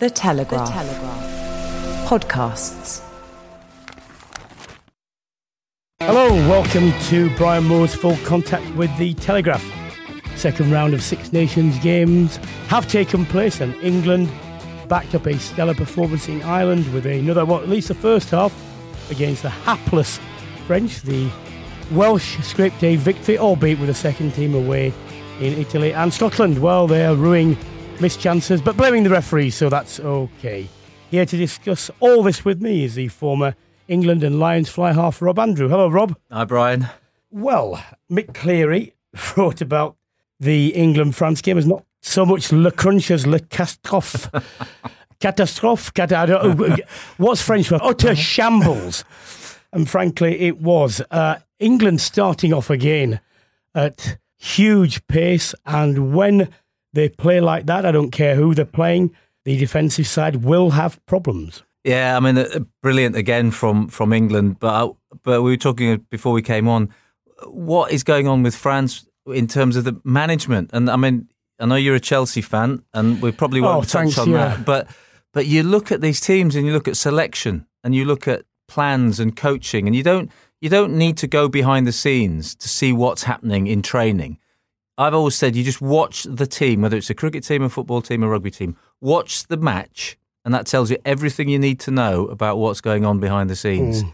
achieve today. The Telegraph. Podcasts. Hello, welcome to Brian Moore's Full Contact with the Telegraph. Second round of Six Nations games have taken place, and England backed up a stellar performance in Ireland with another, well, at least the first half, against the hapless French. The Welsh scraped a victory, albeit with a second team away in Italy. And Scotland, well, they're ruining missed chances, but blaming the referees, so that's okay. Here to discuss all this with me is the former England and Lions fly half, Rob Andrew. Hello, Rob. Hi, Brian. Well, Mick Cleary wrote about the England France game as not so much Le Crunch as Le Catastrophe. Catastrophe? Cat- I don't. What's French for utter shambles? And frankly, it was. Uh, England starting off again at huge pace. And when they play like that, I don't care who they're playing, the defensive side will have problems. Yeah, I mean, uh, brilliant again from from England. But I, but we were talking before we came on. What is going on with France in terms of the management? And I mean, I know you're a Chelsea fan, and we probably won't Oh, touch thanks, on yeah. that. But but you look at these teams, and you look at selection, and you look at plans and coaching, and you don't you don't need to go behind the scenes to see what's happening in training. I've always said you just watch the team, whether it's a cricket team, a football team, a rugby team. Watch the match, and that tells you everything you need to know about what's going on behind the scenes.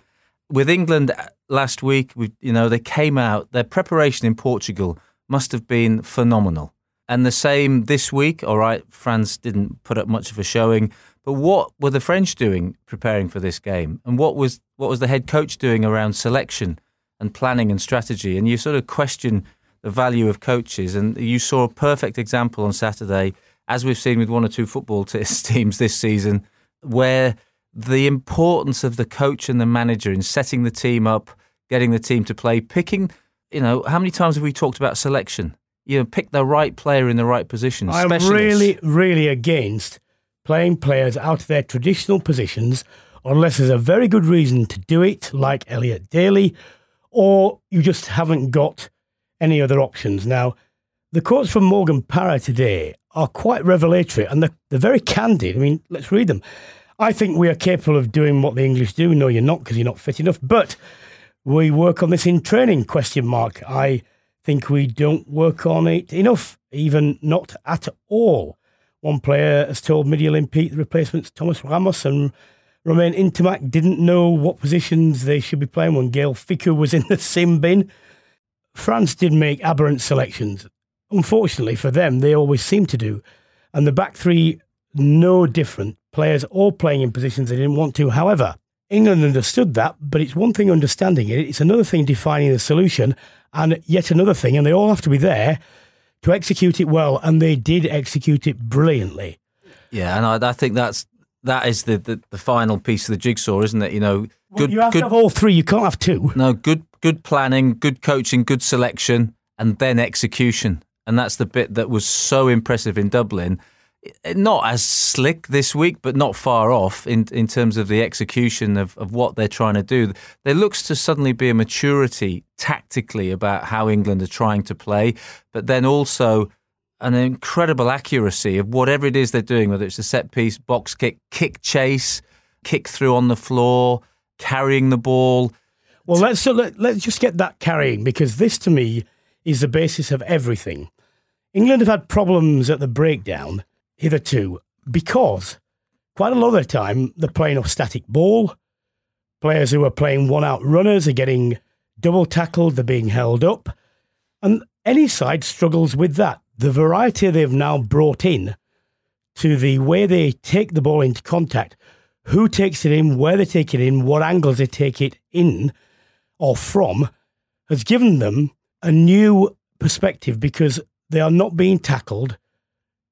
With England uh, last week, we, you know, they came out. Their preparation in Portugal must have been phenomenal, and the same this week. All right, France didn't put up much of a showing, but what were the French doing preparing for this game, and what was what was the head coach doing around selection and planning and strategy? And you sort of question the value of coaches. And you saw a perfect example on Saturday, as we've seen with one or two football t- teams this season, where the importance of the coach and the manager in setting the team up, getting the team to play, picking, you know, how many times have we talked about selection? You know, pick the right player in the right position. I'm really, really against playing players out of their traditional positions unless there's a very good reason to do it, like Elliot Daly, or you just haven't got any other options. Now, the quotes from Morgan Parra today are quite revelatory and they're, they're very candid. I mean, let's read them. I think we are capable of doing what the English do. No, you're not because you're not fit enough. But we work on this in training? Question mark. I think we don't work on it enough, even not at all. One player has told Midi Olympique the replacements Thomas Ramos and Romain Ntamack didn't know what positions they should be playing when Gaël Fickou was in the sin bin. France did make aberrant selections. Unfortunately for them, they always seem to do. And the back three, no different. Players all playing in positions they didn't want to. However, England understood that, but it's one thing understanding it, it's another thing defining the solution, and yet another thing, and they all have to be there to execute it well, and they did execute it brilliantly. Yeah, and I, I think that's that is the, the, the final piece of the jigsaw, isn't it? You know, good, you have good, to have all three, you can't have two. No, good good planning, good coaching, good selection, and then execution. And that's the bit that was so impressive in Dublin. Eh, Not as slick this week, but not far off in in terms of the execution of, of what they're trying to do. There looks to suddenly be a maturity tactically about how England are trying to play, but then also an incredible accuracy of whatever it is they're doing, whether it's a set piece, box kick, kick chase, kick through on the floor, carrying the ball. Well, let's so let, let's just get that carrying because this to me is the basis of everything. England have had problems at the breakdown hitherto because quite a lot of the time they're playing off static ball. Players who are playing one out runners are getting double tackled, they're being held up. And any side struggles with that. The variety they've now brought in to the way they take the ball into contact, who takes it in, where they take it in, what angles they take it in or from, has given them a new perspective because they are not being tackled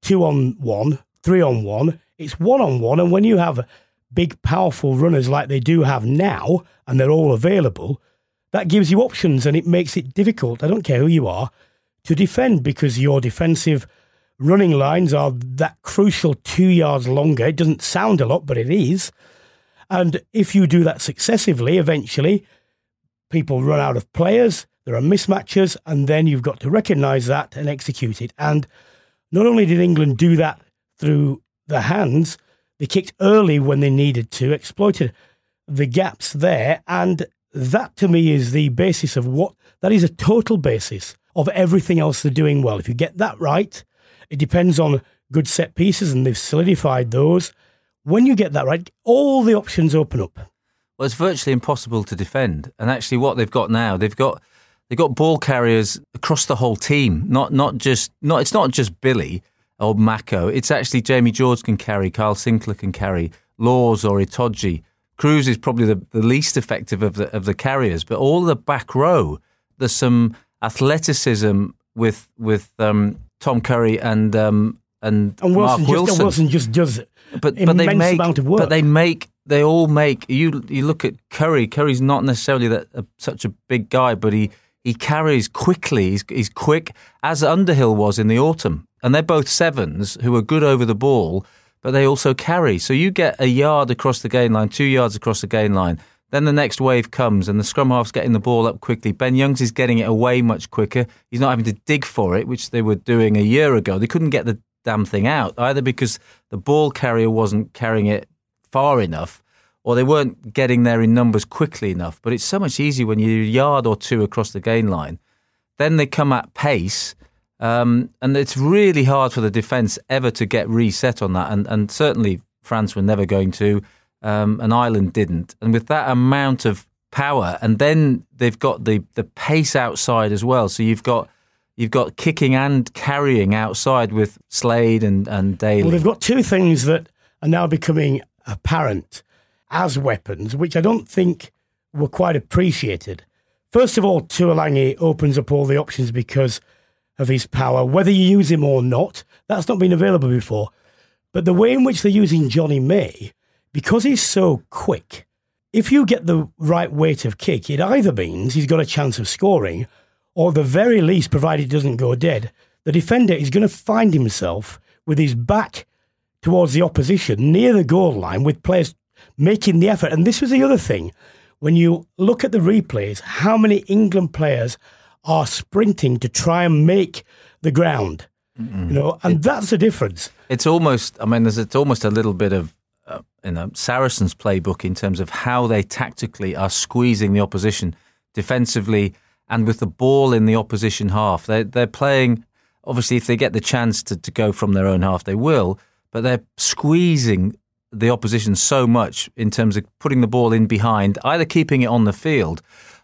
two on one, three on one. It's one on one. And when you have big, powerful runners like they do have now, and they're all available, that gives you options and it makes it difficult. I don't care who you are to defend because your defensive running lines are that crucial two yards longer. It doesn't sound a lot, but it is. And if you do that successively, eventually people run out of players, there are mismatches, and then you've got to recognise that and execute it. And not only did England do that through the hands, they kicked early when they needed to, exploited the gaps there, and that to me is the basis of what that is a total basis of everything else they're doing well. If you get that right, it depends on good set pieces, and they've solidified those. When you get that right, all the options open up. Well, it's virtually impossible to defend. And actually, what they've got now, they've got they've got ball carriers across the whole team. Not not just not it's not just Billy or Mako. It's actually Jamie George can carry, Kyle Sinckler can carry, Lawes or Itoje. Kruis is probably the, the least effective of the of the carriers, but all the back row, there's some athleticism with with um, Tom Curry and um, and, And Wilson, Mark Wilson. just, Wilson just does but but they make amount of work. but they make they all make you you look at Curry. Curry's not necessarily that uh, such a big guy, but he he carries quickly. He's he's quick as Underhill was in the autumn, and they're both sevens who are good over the ball, but they also carry. So you get a yard across the gain line, two yards across the gain line. Then the next wave comes, and the scrum half's getting the ball up quickly. Ben Youngs is getting it away much quicker. He's not having to dig for it, which they were doing a year ago. They couldn't get the damn thing out either because the ball carrier wasn't carrying it far enough, or they weren't getting there in numbers quickly enough. But it's so much easier when you're a yard or two across the gain line. Then they come at pace, um, and it's really hard for the defence ever to get reset on that. And, and certainly France were never going to, um, and Ireland didn't. And with that amount of power, and then they've got the the pace outside as well. So you've got you've got kicking and carrying outside with Slade and and Daly. Well, they've got two things that are now becoming apparent as weapons, which I don't think were quite appreciated. First of all, Tuilagi opens up all the options because of his power, whether you use him or not. That's not been available before. But the way in which they're using Johnny May, because he's so quick, if you get the right weight of kick, it either means he's got a chance of scoring, or the very least, provided he doesn't go dead, the defender is going to find himself with his back towards the opposition near the goal line with players making the effort. And this was the other thing. When you look at the replays, how many England players are sprinting to try and make the ground? You know, and that's the difference. It's almost, I mean, there's it's almost a little bit of uh, you know Saracens' playbook in terms of how they tactically are squeezing the opposition defensively and with the ball in the opposition half. They they're playing. Obviously, if they get the chance to, to go from their own half, they will. But they're squeezing the opposition so much in terms of putting the ball in behind, either keeping it on the field.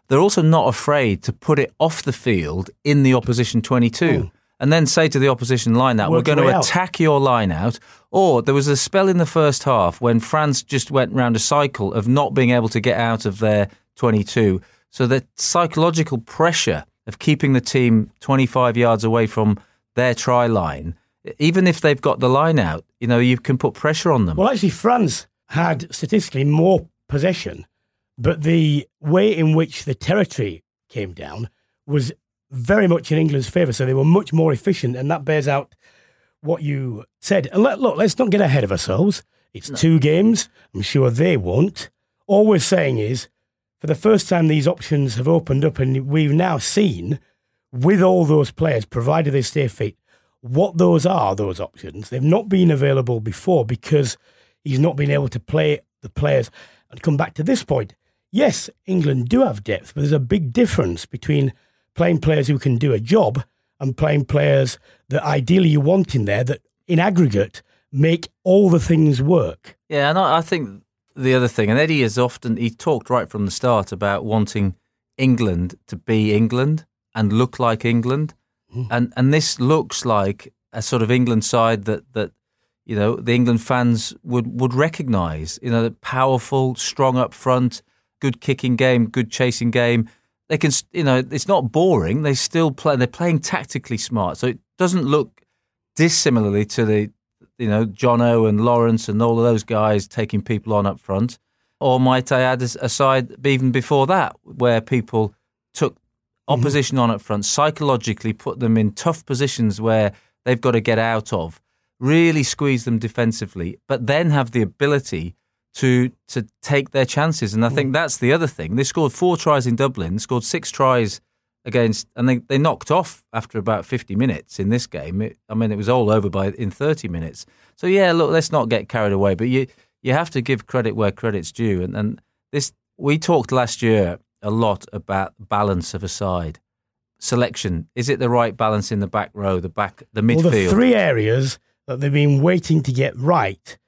They're also not afraid to put it off the field in the opposition 22 hmm. and then say to the opposition line out, we're going to way out. attack your line out. Or there was a spell in the first half when France just went round a cycle of not being able to get out of their 22. So the psychological pressure of keeping the team 25 yards away from their try line, even if they've got the line out, you know, you can put pressure on them. Well, actually, France had statistically more possession, but the way in which the territory came down was very much in England's favour. So they were much more efficient, and that bears out what you said. And let, look, let's not get ahead of ourselves. It's two games. I'm sure they won't. All we're saying is, for the first time, these options have opened up, and we've now seen, with all those players, provided they stay fit, what those are, those options. They've not been available before because he's not been able to play the players. And come back to this point. Yes, England do have depth, but there's a big difference between playing players who can do a job and playing players that ideally you want in there that in aggregate make all the things work. Yeah, and I, think the other thing, and Eddie has often he talked right from the start about wanting England to be England and look like England, Hmm. and and this looks like a sort of England side that that you know the England fans would would recognise. You know, powerful, strong up front, good kicking game, good chasing game. They can, you know, it's not boring. They still play. They're playing tactically smart. So it doesn't look dissimilarly to the, you know, Jono and Lawrence and all of those guys taking people on up front. Or might I add a side even before that, where people took. Opposition mm-hmm. on up front, psychologically put them in tough positions where they've got to get out of, really squeeze them defensively, but then have the ability to to take their chances. And I think mm. that's the other thing. They scored four tries in Dublin, scored six tries against, and they, they knocked off after about 50 minutes in this game. It, I mean, it was all over by in 30 minutes. So yeah, look, let's not get carried away. But you you have to give credit where credit's due. And and this we talked last year a lot about balance of a side. Selection is it the right balance in the back row, the back, the midfield? Well, the three areas that they've been waiting to get right,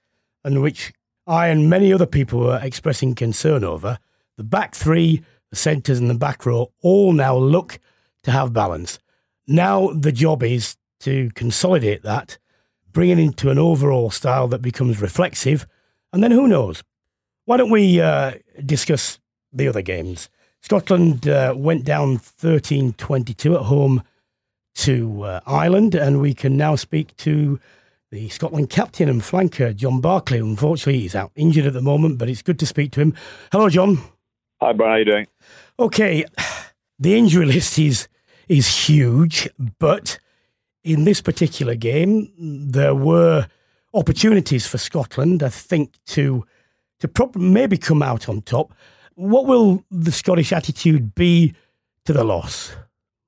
and which I and many other people were expressing concern over. The back three, the centres, and the back row all now look to have balance. Now the job is to consolidate that, bring it into an overall style that becomes reflexive, and then who knows? Why don't we uh, discuss the other games? Scotland uh, went down 13 22 at home to uh, Ireland, and we can now speak to the Scotland captain and flanker, John Barclay. Unfortunately, he's out injured at the moment, but it's good to speak to him. Hello, John. Hi, Brian. How are you doing? Okay, the injury list is is huge, but in this particular game, there were opportunities for Scotland, I think, to to prop- maybe come out on top. What will the Scottish attitude be to the loss?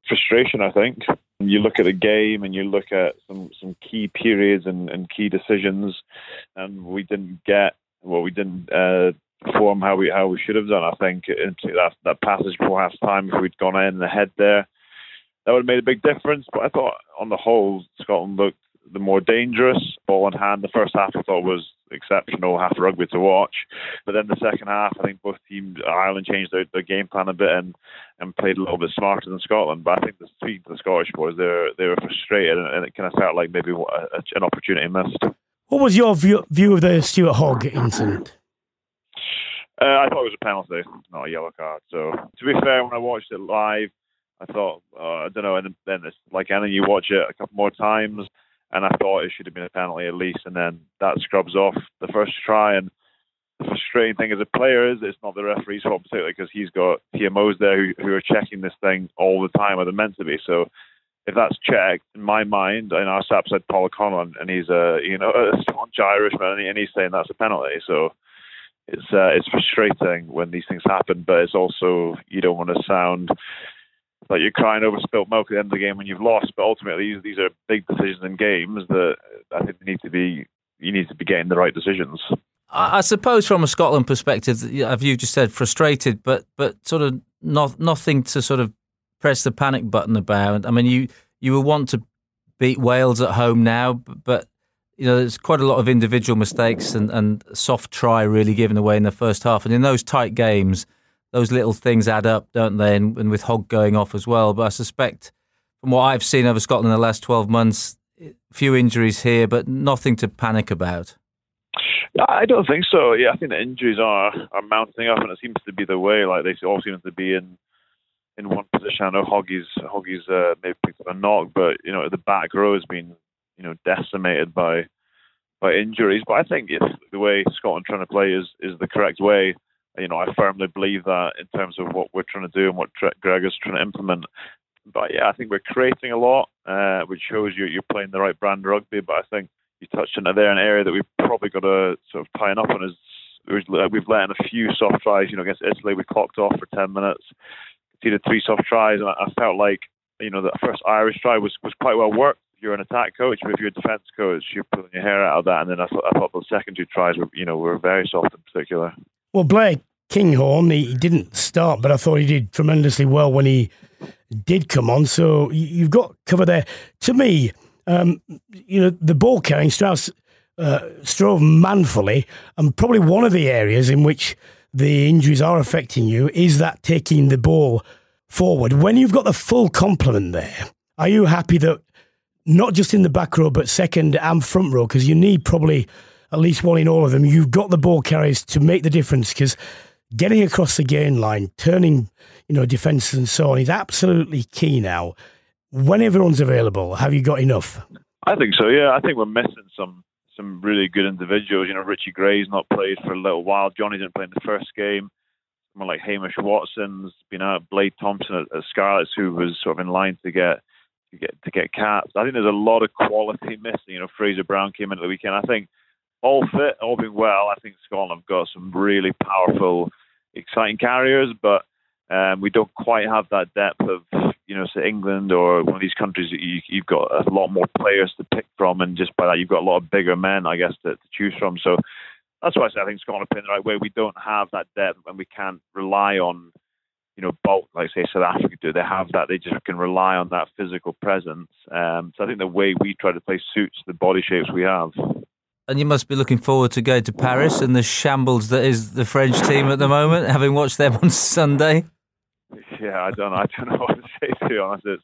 Frustration, I think you look at the game and you look at some some key periods and, and key decisions, and we didn't get well, we didn't uh, perform how we how we should have done. I think into that that passage before half time, if we'd gone in ahead there, that would have made a big difference. But I thought on the whole, Scotland looked the more dangerous. Ball in hand, the first half I thought was exceptional, half rugby to watch. But then the second half, I think both teams, Ireland changed their, their game plan a bit and, and played a little bit smarter than Scotland. But I think the speaking to the Scottish boys, they were, they were frustrated and, it kind of felt like maybe a, a, an opportunity missed. What was your view, view of the Stuart Hogg incident? Uh, I thought it was a penalty, not a yellow card. So to be fair, when I watched it live, I thought uh, I don't know, and then it's like any you watch it a couple more times, and I thought it should have been a penalty at least, and then that scrubs off the first try. And the frustrating thing as a player is it's not the referee's fault particularly because he's got TMOs there who, who are checking this thing all the time, or they're meant to be. So if that's checked, in my mind, I know Sap said Paul O'Connell, and he's a you know a staunch Irishman, and he's saying that's a penalty. So it's uh, it's frustrating when these things happen, but it's also you don't want to sound like you're crying over spilt milk at the end of the game when you've lost. But ultimately, these, these are big decisions in games that I think need to be you need to be getting the right decisions. I suppose from a Scotland perspective, as you just said, frustrated, but but sort of not nothing to sort of press the panic button about. I mean, you you will want to beat Wales at home now, but you know there's quite a lot of individual mistakes and, and soft try really given away in the first half, and in those tight games those little things add up, don't they? And, and, with Hogg going off as well. But I suspect, from what I've seen over Scotland in the last 12 months, few injuries here, but nothing to panic about. I don't think so. Yeah, I think the injuries are are mounting up, and it seems to be the way. Like they all seem to be in in one position. I know Hoggy's Hoggy's uh, maybe picked up a knock, but you know the back row has been you know decimated by by injuries. But I think the way Scotland trying to play is is the correct way you know, I firmly believe that in terms of what we're trying to do and what Greg is trying to implement. But yeah, I think we're creating a lot, uh, which shows you you're playing the right brand rugby. But I think you touched on it there, an area that we've probably got to sort of tighten up on is we've let in a few soft tries. You know, against Italy, we clocked off for 10 minutes, conceded three soft tries, and I felt like, you know, that first Irish try was, was quite well worked. If you're an attack coach, but if you're a defence coach, you're pulling your hair out of that. And then I thought, I thought the second two tries were, you know, were very soft in particular. Well, Blair Kinghorn, he didn't start, but I thought he did tremendously well when he did come on. So you've got cover there. To me, um, you know, the ball carrying Strauss uh, strove manfully, and probably one of the areas in which the injuries are affecting you is that taking the ball forward. When you've got the full complement there, are you happy that not just in the back row, but second and front row, because you need probably at least one in all of them, you've got the ball carriers to make the difference because getting across the gain line, turning, you know, defences and so on is absolutely key now. when everyone's available, have you got enough? I think so. Yeah, I think we're missing some some really good individuals. You know, Richie Gray's not played for a little while. Johnny didn't play in the first game. Someone like Hamish Watson's been out. Blade Thomson at, at Scarlets, who was sort of in line to get to get to get caps. I think there's a lot of quality missing. You know, Fraser Brown came in at the weekend. I think all fit, all being well. I think Scotland have got some really powerful, exciting carriers, but um, we don't quite have that depth of you know, say England or one of these countries that you, you've got a lot more players to pick from, and just by that you've got a lot of bigger men, I guess, to, to choose from. So that's why I say I think Scotland are playing the right way. We don't have that depth, and we can't rely on, you know, bulk like say South Africa do. They have that. They just can rely on that physical presence. Um, so I think the way we try to play suits the body shapes we have. And you must be looking forward to going to Paris and the shambles that is the French team at the moment, having watched them on Sunday. Yeah, I don't know. I don't know what to say to be honest. It's,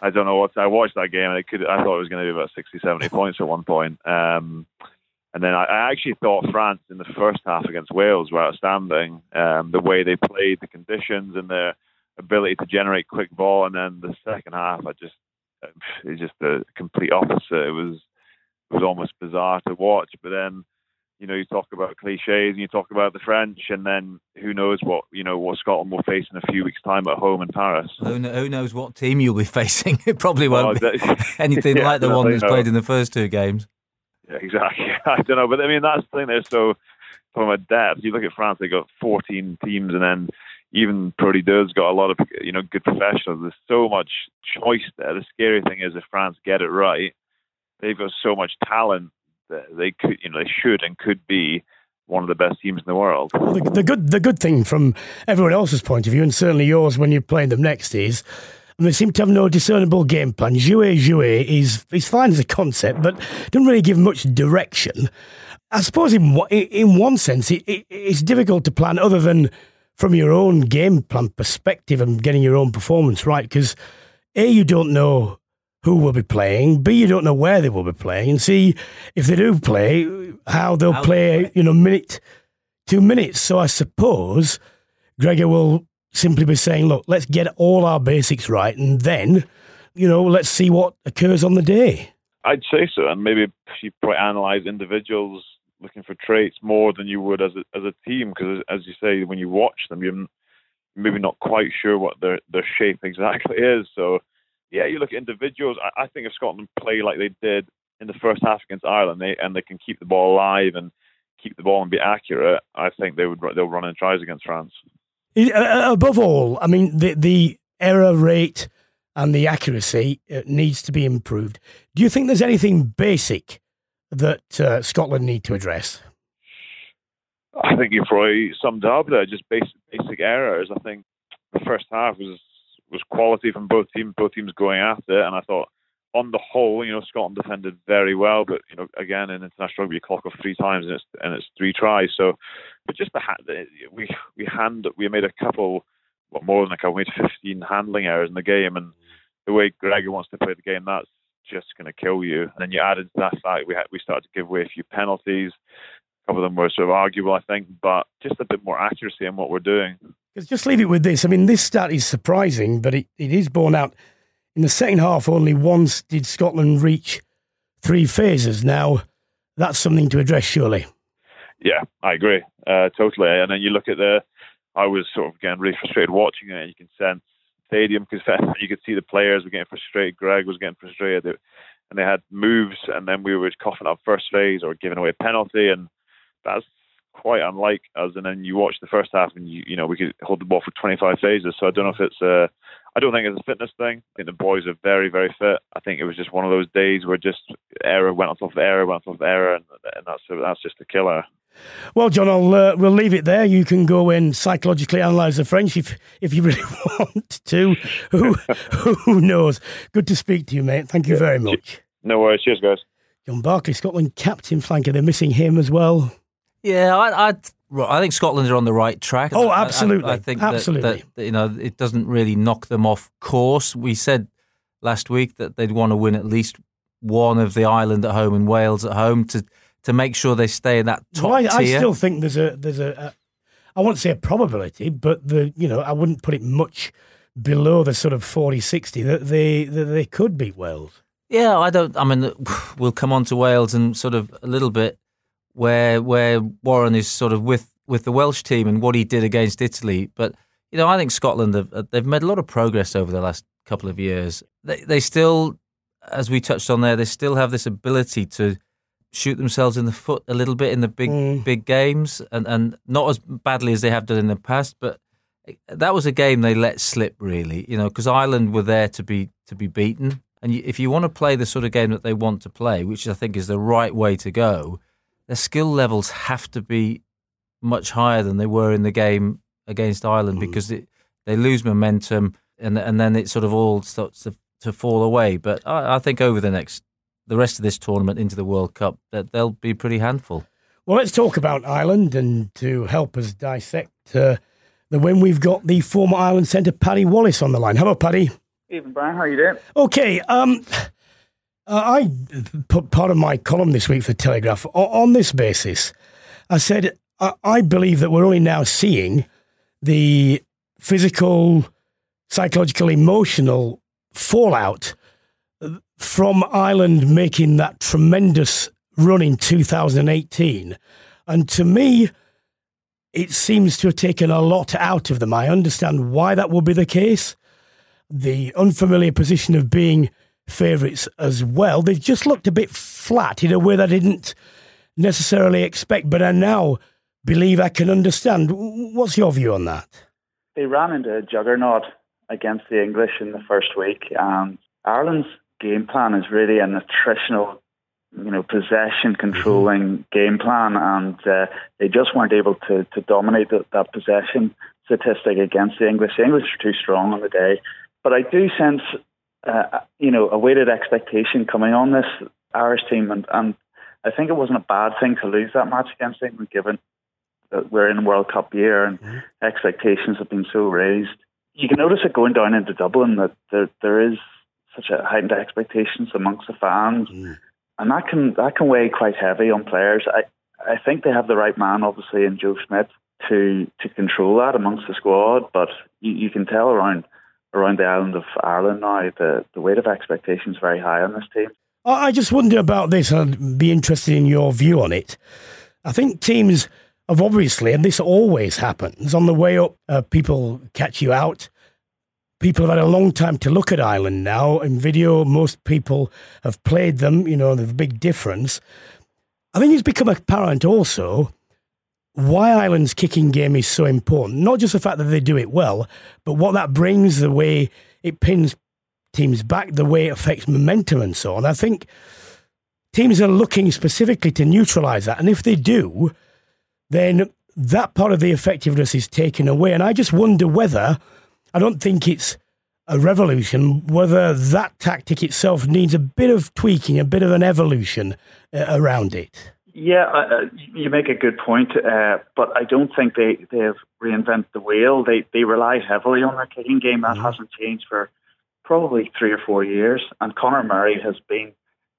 I don't know what to, I watched that game and it could. I thought it was going to be about 60, 70 points at one point. Um, and then I, I, actually thought France in the first half against Wales were outstanding. Um, the way they played, the conditions, and their ability to generate quick ball. And then the second half, I just it was just the complete opposite. It was was almost bizarre to watch. But then you know, you talk about cliches and you talk about the French, and then who knows what you know what Scotland will face in a few weeks' time at home in Paris. Who, who knows what team you'll be facing? It probably won't be anything yeah, like the one that's know. played in the first two games. Yeah, exactly. I don't know, but I mean that's the thing. They're so from a depth. You look at France; they got 14 teams, and then even Pro D2's got a lot of you know good professionals. There's so much choice there. The scary thing is if France get it right, they've got so much talent that they could, you know, they should and could be one of the best teams in the world. Well, the, the, good, the good thing from everyone else's point of view, and certainly yours when you're playing them next, is they seem to have no discernible game plan. Jouer, jouer is is fine as a concept, but doesn't really give much direction. I suppose in in one sense, it, it, it's difficult to plan other than from your own game plan perspective and getting your own performance right. Because a you don't know who will be playing. B, you don't know where they will be playing. And C, if they do play, how they'll how play, play, you know, minute, two minutes. So I suppose Gregor will simply be saying, look, let's get all our basics right. And then, you know, let's see what occurs on the day. I'd say so. And maybe you probably analyze individuals looking for traits more than you would as a, as a team. Because as you say, when you watch them, you're maybe not quite sure what their, their shape exactly is. So, yeah, you look at individuals. I, I think if Scotland play like they did in the first half against Ireland, they, and they can keep the ball alive and keep the ball and be accurate, I think they would they'll run in tries against France. Uh, uh, above all, I mean the the error rate and the accuracy uh, needs to be improved. Do you think there's anything basic that uh, Scotland need to address? I think you probably summed up there. Just basic basic errors. I think the first half was quality from both teams, both teams going after it. And I thought, on the whole, you know, Scotland defended very well. But you know, again, in international rugby, you clock off three times and it's and it's three tries. So, but just the we we hand we made a couple, what more than a couple, we made 15 handling errors in the game, and the way Gregor wants to play the game, that's just going to kill you. And then you added to that fact we had we started to give away a few penalties. Couple of them were sort of arguable, I think, but just a bit more accuracy in what we're doing. Because just leave it with this. I mean, this stat is surprising, but it, it is borne out. In the second half, only once did Scotland reach three phases. Now, that's something to address, surely. Yeah, I agree. Uh, totally. And then you look at the, I was sort of getting really frustrated watching it. You can sense stadium because you could see the players were getting frustrated. Greg was getting frustrated. And they had moves, and then we were coughing up first phase or giving away a penalty. And that's quite unlike us. And then you watch the first half, and you you know we could hold the ball for 25 phases. So I don't know if it's a, I don't think it's a fitness thing. I think the boys are very very fit. I think it was just one of those days where just error went on top of error, went on top of error, and, and that's that's just a killer. Well, John, I'll uh, we'll leave it there. You can go and psychologically analyse the French if if you really want to. Who who knows? Good to speak to you, mate. Thank you very much. No worries. Cheers, guys. John Barclay, Scotland captain flanker. They're missing him as well. Yeah, I, I, I think Scotland are on the right track. Oh, absolutely. I, I think absolutely. That, that, you know it doesn't really knock them off course. We said last week that they'd want to win at least one of the Ireland at home and Wales at home to to make sure they stay in that top well, I, tier. I still think there's a there's a, a I won't say a probability, but the you know I wouldn't put it much below the sort of 40 60 that they, that they could beat Wales. Yeah, I don't. I mean, we'll come on to Wales and sort of a little bit where where Warren is sort of with with the Welsh team and what he did against Italy. But you know, I think Scotland have they've made a lot of progress over the last couple of years. They they still, as we touched on there, they still have this ability to shoot themselves in the foot a little bit in the big mm. big games, and and not as badly as they have done in the past, but. That was a game they let slip, really, you know, because Ireland were there to be to be beaten, and if you want to play the sort of game that they want to play, which I think is the right way to go, their skill levels have to be much higher than they were in the game against Ireland mm. because it, they lose momentum and and then it sort of all starts to, to fall away. But I, I, think over the next the rest of this tournament into the World Cup that they'll be pretty handful. Well, let's talk about Ireland and to help us dissect uh, the win, we've got the former Ireland centre Paddy Wallace on the line. Hello, Paddy. Even Brian, how are you doing? Okay. Um, Uh, I put part of my column this week for Telegraph on this basis. I said I believe that we're only now seeing the physical, psychological, emotional fallout uh, from Ireland making that tremendous run in 2018. And to me, it seems to have taken a lot out of them. I understand why that would be the case. The unfamiliar position of being favourites as well. They've just looked a bit flat in a way that I didn't necessarily expect, but I now believe I can understand. What's your view on that? They ran into a juggernaut against the English in the first week, and Ireland's game plan is really an attritional, you know, possession controlling mm-hmm. game plan, and uh, they just weren't able to to dominate the, that possession statistic against the English. The English are too strong on the day, but I do sense, uh, you know, a weighted expectation coming on this Irish team, and, and I think it wasn't a bad thing to lose that match against England, given that we're in World Cup year and mm-hmm. expectations have been so raised. You can notice it going down into Dublin that there there is such a heightened expectations amongst the fans, mm. and that can that can weigh quite heavy on players. I I think they have the right man, obviously, in Joe Schmidt to to control that amongst the squad, but you, you can tell around around the island of Ireland now the the weight of expectations is very high on this team. I just wonder about this. I'd be interested in your view on it. I think teams have obviously, and this always happens, on the way up, uh, people catch you out. People have had a long time to look at Ireland now. In video, most people have played them, you know, there's a big difference. I think it's become apparent also why Ireland's kicking game is so important. Not just the fact that they do it well, but what that brings, the way it pins teams back, the way it affects momentum and so on. I think teams are looking specifically to neutralise that. And if they do, then that part of the effectiveness is taken away. And I just wonder whether, I don't think it's a revolution, whether that tactic itself needs a bit of tweaking, a bit of an evolution uh, around it. Yeah, uh, you make a good point, uh, but I don't think they, they have reinvented the wheel. They they rely heavily on their kicking game. That mm-hmm. hasn't changed for probably three or four years. And Conor Murray has been,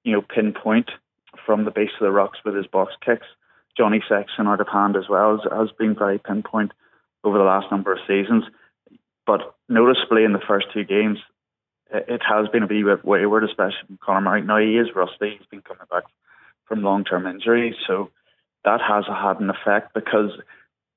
you know, pinpoint from the base of the rucks with his box kicks. Johnny Sexton out of hand as well has, has been very pinpoint over the last number of seasons. But noticeably in the first two games, it has been a wee bit wayward, especially from Conor Murray. Now he is rusty; he's been coming back from long-term injuries, so that has had an effect because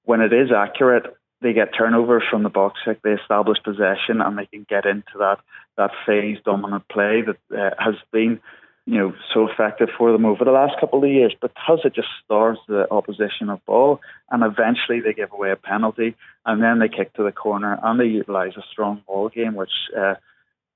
when it is accurate, they get turnovers from the box kick, they establish possession, and they can get into that that phase dominant play that uh, has been you know, so effective for them over the last couple of years. Because it just starves the opposition of ball and eventually they give away a penalty and then they kick to the corner and they utilise a strong ball game which uh,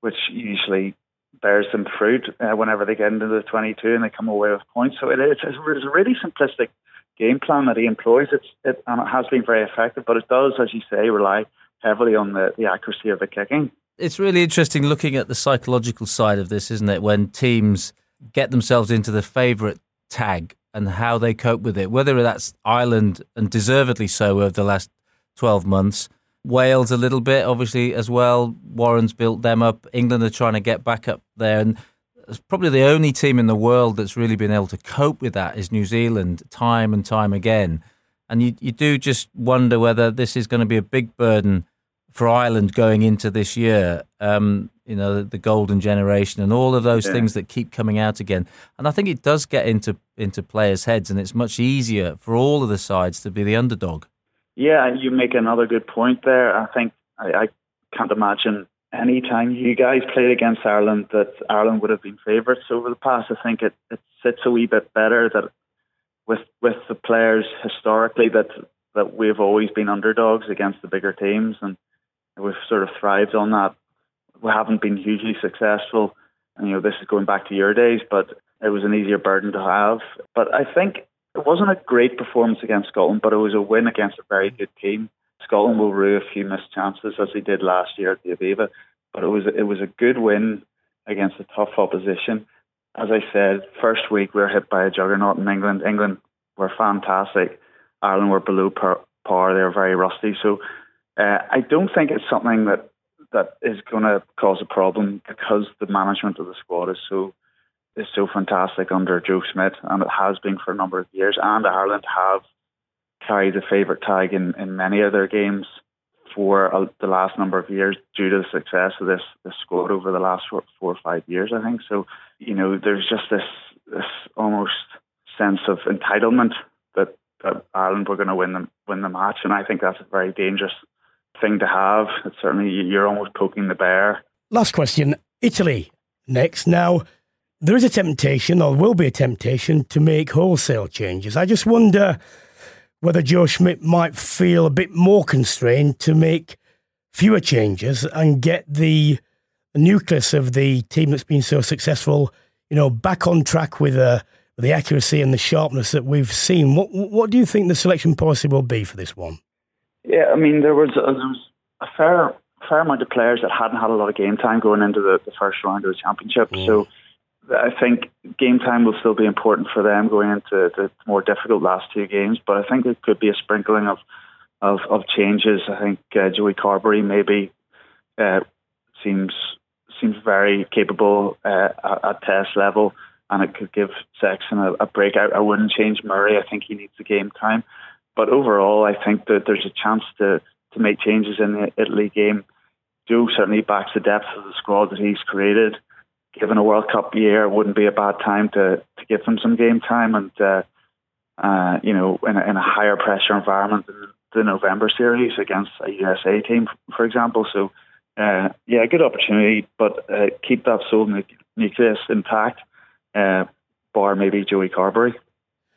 which usually bears them fruit uh, whenever they get into the 22 and they come away with points. So it is it's a really simplistic game plan that he employs. It's, it, and it has been very effective, but it does, as you say, rely heavily on the, the accuracy of the kicking it's really interesting looking at the psychological side of this, isn't it? When teams get themselves into the favourite tag and how they cope with it, whether that's Ireland and deservedly so over the last 12 months, Wales a little bit, obviously, as well. Warren's built them up. England are trying to get back up there. And it's probably the only team in the world that's really been able to cope with that is New Zealand, time and time again. And you, you do just wonder whether this is going to be a big burden for Ireland going into this year. Um, you know, the, the, golden generation and all of those yeah. things that keep coming out again. And I think it does get into into players' heads, and it's much easier for all of the sides to be the underdog. Yeah, you make another good point there. I think I, I can't imagine any time you guys played against Ireland that Ireland would have been favourites over the past. I think it, it sits a wee bit better that with with the players historically that that we've always been underdogs against the bigger teams and we've sort of thrived on that. We haven't been hugely successful. And, you know, this is going back to your days, but it was an easier burden to have. But I think it wasn't a great performance against Scotland, but it was a win against a very good team. Scotland will rue a few missed chances as they did last year at the Aviva, but it was it was a good win against a tough opposition. As I said, first week we were hit by a juggernaut in England. England were fantastic. Ireland were below par. They were very rusty. So uh, I don't think it's something that that is going to cause a problem because the management of the squad is so is so fantastic under Joe Schmidt, and it has been for a number of years. And Ireland have carried the favourite tag in, in many of their games for uh, the last number of years due to the success of this, this squad over the last four, four or five years, I think. So, you know, there's just this this almost sense of entitlement that, that Ireland were going to win the, win the match, and I think that's a very dangerous thing to have. It's certainly you're almost poking the bear. Last question: Italy next. Now, there is a temptation, or will be a temptation, to make wholesale changes. I just wonder whether Joe Schmidt might feel a bit more constrained to make fewer changes and get the nucleus of the team that's been so successful, you know, back on track with uh, the accuracy and the sharpness that we've seen. What what do you think the selection policy will be for this one? Yeah, I mean, there was a, there was a fair fair amount of players that hadn't had a lot of game time going into the, the first round of the championship. Mm. So I think game time will still be important for them going into the more difficult last two games. But I think it could be a sprinkling of of, of changes. I think uh, Joey Carbery maybe uh, seems seems very capable uh, at, at, test level, and it could give Sexton a, a breakout. I wouldn't change Murray. I think he needs the game time. But overall, I think that there's a chance to, to make changes in the Italy game. Joe certainly backs the depth of the squad that he's created. Given a World Cup year, it wouldn't be a bad time to, to give them some game time and, uh, uh, you know, in a, in a higher pressure environment than the November series against a USA team, for example. So, uh, yeah, good opportunity, but uh, keep that soul nucleus intact, uh, bar maybe Joey Carbery.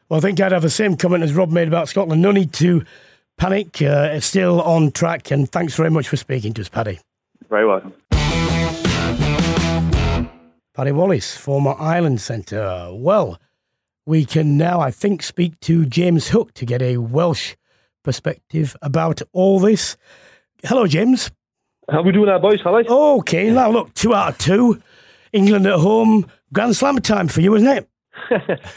Well, I think I'd have the same comment as Rob made about Scotland. No need to panic. Uh, it's still on track. And thanks very much for speaking to us, Paddy. Very welcome. Paddy Wallace, former Ireland centre. Well, we can now, I think, speak to James Hook to get a Welsh perspective about all this. Hello, James. How are we doing our boys? How Okay, now look, two out of two. England at home. Grand Slam time for you, isn't it?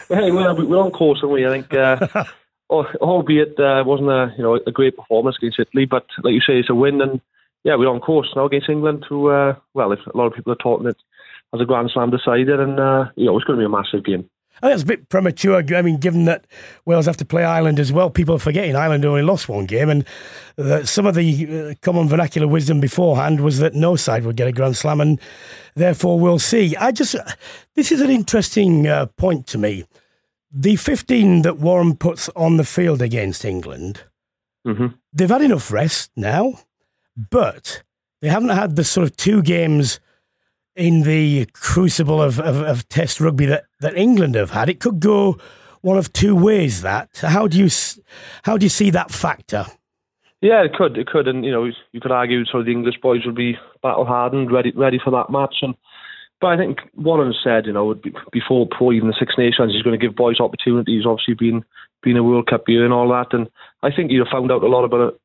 hey, we're, we're on course, aren't we? I think, uh, albeit uh, wasn't a you know a great performance against Italy, but like you say, it's a win, and yeah, we're on course now against England. To uh, well, if a lot of people are talking it as a Grand Slam decider, and uh, you know it's going to be a massive game. I think it's a bit premature. I mean, given that Wales have to play Ireland as well, people are forgetting Ireland only lost one game, and some of the uh, common vernacular wisdom beforehand was that no side would get a Grand Slam, and therefore we'll see. I just this is an interesting uh, point to me. The 15 that Warren puts on the field against England, mm-hmm. they've had enough rest now, but they haven't had the sort of two games in the crucible of, of, of, Test rugby that, that England have had. It could go one of two ways. That how do you how do you see that factor? Yeah, it could, it could, and you know you could argue sort of the English boys would be battle hardened, ready ready for that match. And but I think Warren said, you know, before even the Six Nations, he's going to give boys opportunities. Obviously, being being a World Cup year and all that, and I think you found out a lot about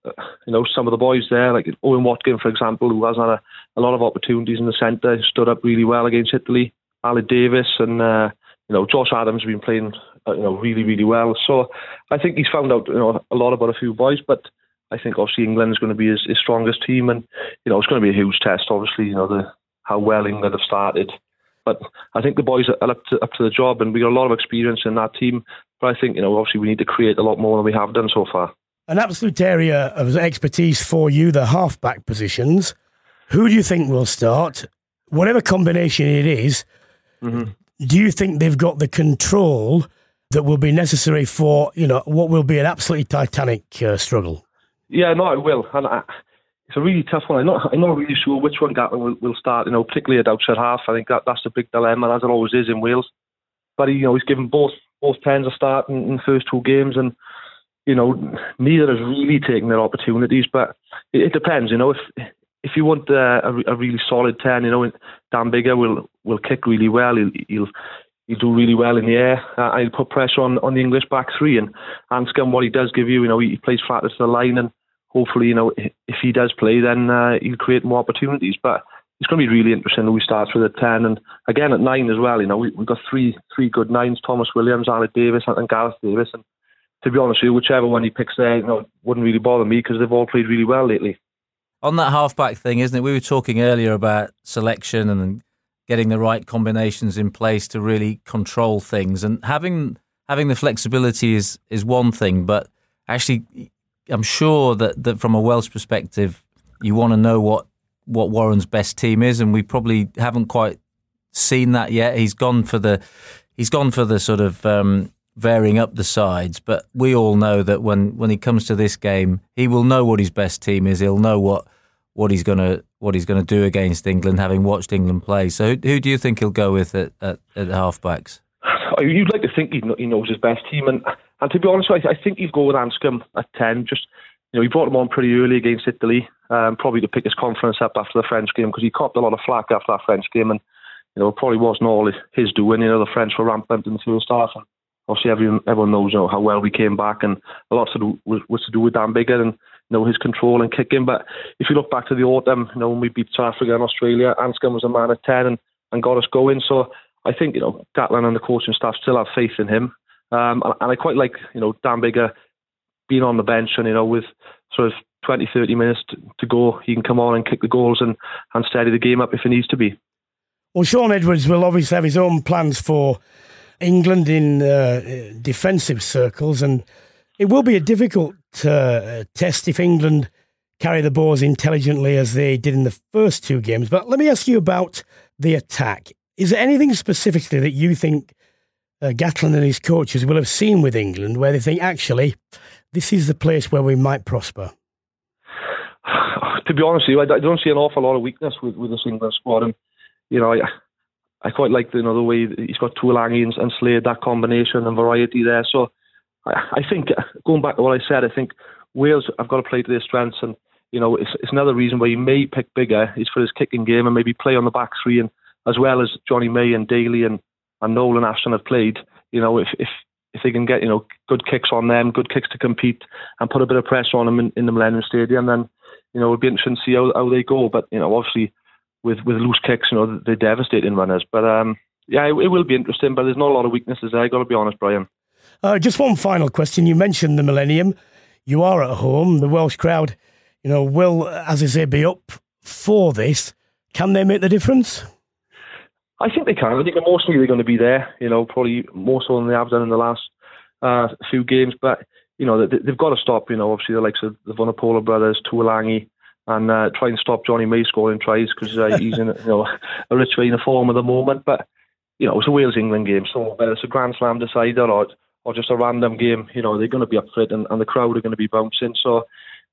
you know some of the boys there, like Owen Watkin, for example, who has had a, a lot of opportunities in the centre, stood up really well against Italy. Aled Davies and uh, you know Josh Adams have been playing uh, you know really really well. So I think he's found out you know a lot about a few boys, but I think obviously England is going to be his, his strongest team, and you know it's going to be a huge test. Obviously, you know the how well England have started. But I think the boys are up to up to the job, and we got a lot of experience in that team. But I think you know, obviously, we need to create a lot more than we have done so far. an absolute area of expertise for you, the halfback positions. Who do you think will start? Whatever combination it is, Mm-hmm. do you think they've got the control that will be necessary for you know what will be an absolutely titanic uh, struggle? Yeah, no, it will. And I, it's a really tough one. I'm not, I'm not really sure which one Gatland will, will start, you know, particularly at outside half. I think that, that's the big dilemma, as it always is in Wales. But, you know, he's given both both tens a start in, in the first two games, and, you know, neither has really taken their opportunities. But it, it depends, you know, if if you want uh, a, a really solid 10, you know, Dan Biggar will will kick really well. He'll, he'll he'll do really well in the air. Uh, he'll put pressure on, on the English back three. And Anscombe, what he does give you, you know, he, he plays flat to the line. And hopefully, you know, if he does play, then uh, he'll create more opportunities. But it's going to be really interesting who starts with at 10. And again, at 9 as well, you know, we, we've got three three good nines Tomos Williams, Aled Davies, and Gareth Davies. And to be honest with you, whichever one he picks there, you know, wouldn't really bother me because they've all played really well lately. On that halfback thing, isn't it? We were talking earlier about selection and getting the right combinations in place to really control things, and having having the flexibility is is one thing, but actually, I'm sure that, that from a Welsh perspective, you want to know what what Warren's best team is, and we probably haven't quite seen that yet. He's gone for the he's gone for the sort of um, varying up the sides, but we all know that when, when he comes to this game, he will know what his best team is. He'll know what what he's gonna what he's gonna do against England, having watched England play. So, who, who do you think he'll go with at at, at halfbacks? You'd like to think he, knows his best team, and and to be honest, I, I think he'd go with Anscombe at ten. Just you know, he brought him on pretty early against Italy, um, probably to pick his confidence up after the French game because he copped a lot of flack after that French game, and you know, it probably wasn't all his, doing. You know, the French were rampant in the first half, and obviously everyone everyone knows you know, how well we came back, and a lot to do was, was to do with Dan Biggar and you know his control and kicking. But if you look back to the autumn, you know when we beat South Africa and Australia, Anscombe was a man at ten and, and got us going. So I think you know Gatland and the coaching staff still have faith in him, um, and, I quite like you know Dan Biggar being on the bench and you know with sort of 20, 30 minutes to, to go, he can come on and kick the goals and, and steady the game up if it needs to be. Well, Shaun Edwards will obviously have his own plans for England in uh, defensive circles, and it will be a difficult uh, test if England carry the balls intelligently as they did in the first two games. But let me ask you about the attack. Is there anything specifically that you think uh, Gatland and his coaches will have seen with England where they think, actually, this is the place where we might prosper? to be honest with you, I, don't see an awful lot of weakness with, with this England squad. And, you know, I, I quite like the, you know, the way he's got Tuilagi and, and Slade, that combination and variety there. So I, I think, going back to what I said, I think Wales have got to play to their strengths. And, you know, it's, it's another reason why he may pick Biggar is for his kicking game and maybe play on the back three. And as well as Jonny May and Daly and, and Nolan Ashton have played, you know, if, if if they can get you know good kicks on them, good kicks to compete, and put a bit of pressure on them in, in the Millennium Stadium, then you know it'll be interesting to see how, how they go. But you know, obviously with with loose kicks, you know they're devastating runners. But um, yeah, it, it will be interesting. But there's not a lot of weaknesses there. I got to be honest, Brian. Uh, just one final question. You mentioned the Millennium. You are at home. The Welsh crowd, you know, will, as I say, be up for this. Can they make the difference? I think they can. I think emotionally they're going to be there. You know, probably more so than they have done in the last uh, few games. But you know, they, have got to stop. You know, obviously the likes of the Vunipola brothers, Tuilagi, and uh, try and stop Jonny May scoring tries because uh, he's in you know a rich vein form at the moment. But you know, it's a Wales England game, so whether it's a Grand Slam decider or or just a random game, you know, they're going to be up for it, and, and the crowd are going to be bouncing. So.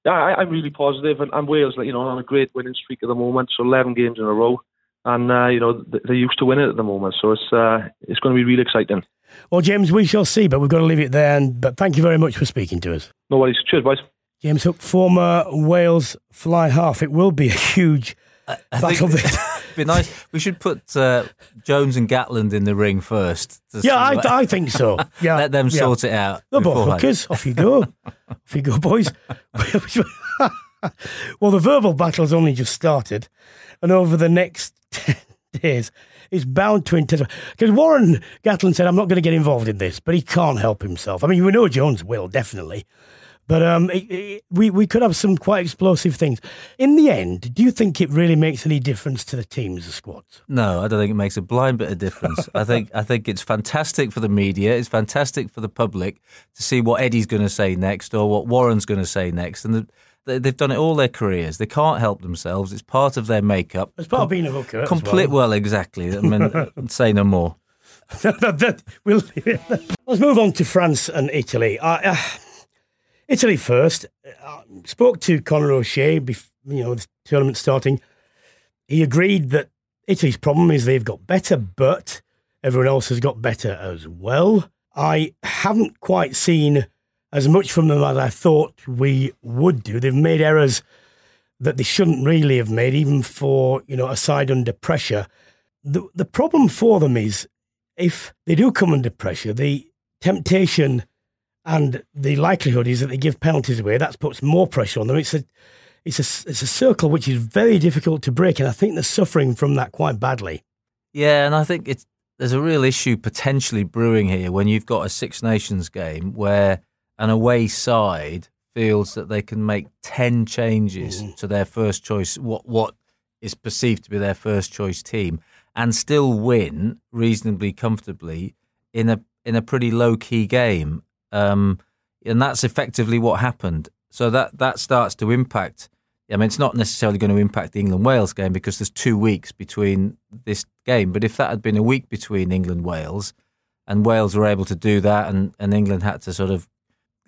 Yeah, I, I'm really positive, and, and Wales, you know, on a great winning streak at the moment. So 11 games in a row and uh, you know they're used to winning at the moment. So it's uh, it's going to be really exciting. Well, James, we shall see, but we've got to leave it there. And but thank you very much for speaking to us. No worries. Cheers, boys. James Hook, former Wales fly half. It will be a huge I, I battle. think it'd be nice. We should put uh, Jones and Gatland in the ring first. Yeah, I, I, think so. Yeah, let them yeah. sort it out. The both hookers. Off you go. Off you go, boys. well, the verbal battle's only just started, and over the next 10 days is bound to intensify. Because Warren Gatland said, I'm not going to get involved in this, but he can't help himself. I mean, we know Jones will, definitely. But um, it, it, we we could have some quite explosive things. In the end, do you think it really makes any difference to the teams, the squads? No, I don't think it makes a blind bit of difference. I think I think it's fantastic for the media. It's fantastic for the public to see what Eddie's going to say next or what Warren's going to say next, and the, they've done it all their careers. They can't help themselves. It's part of their makeup. It's part of being a hooker. Complete well. well, exactly. I mean, say no more. We'll Let's move on to France and Italy. I, uh, Italy first. I spoke to Conor O'Shea before you know the tournament starting. He agreed that Italy's problem is they've got better, but everyone else has got better as well. I haven't quite seen as much from them as I thought we would do. They've made errors that they shouldn't really have made, even for you know a side under pressure. The the problem for them is if they do come under pressure, the temptation and the likelihood is that they give penalties away. That puts more pressure on them. It's a it's a it's a circle which is very difficult to break, and I think they're suffering from that quite badly. Yeah, and I think it's there's a real issue potentially brewing here when you've got a Six Nations game where an away side feels that they can make ten changes to their first choice, what what is perceived to be their first choice team, and still win reasonably comfortably in a in a pretty low key game. Um, and that's effectively what happened. So that that starts to impact. I mean, it's not necessarily going to impact the England Wales game because there's two weeks between this game. But if that had been a week between England Wales, and Wales were able to do that, and, and England had to sort of,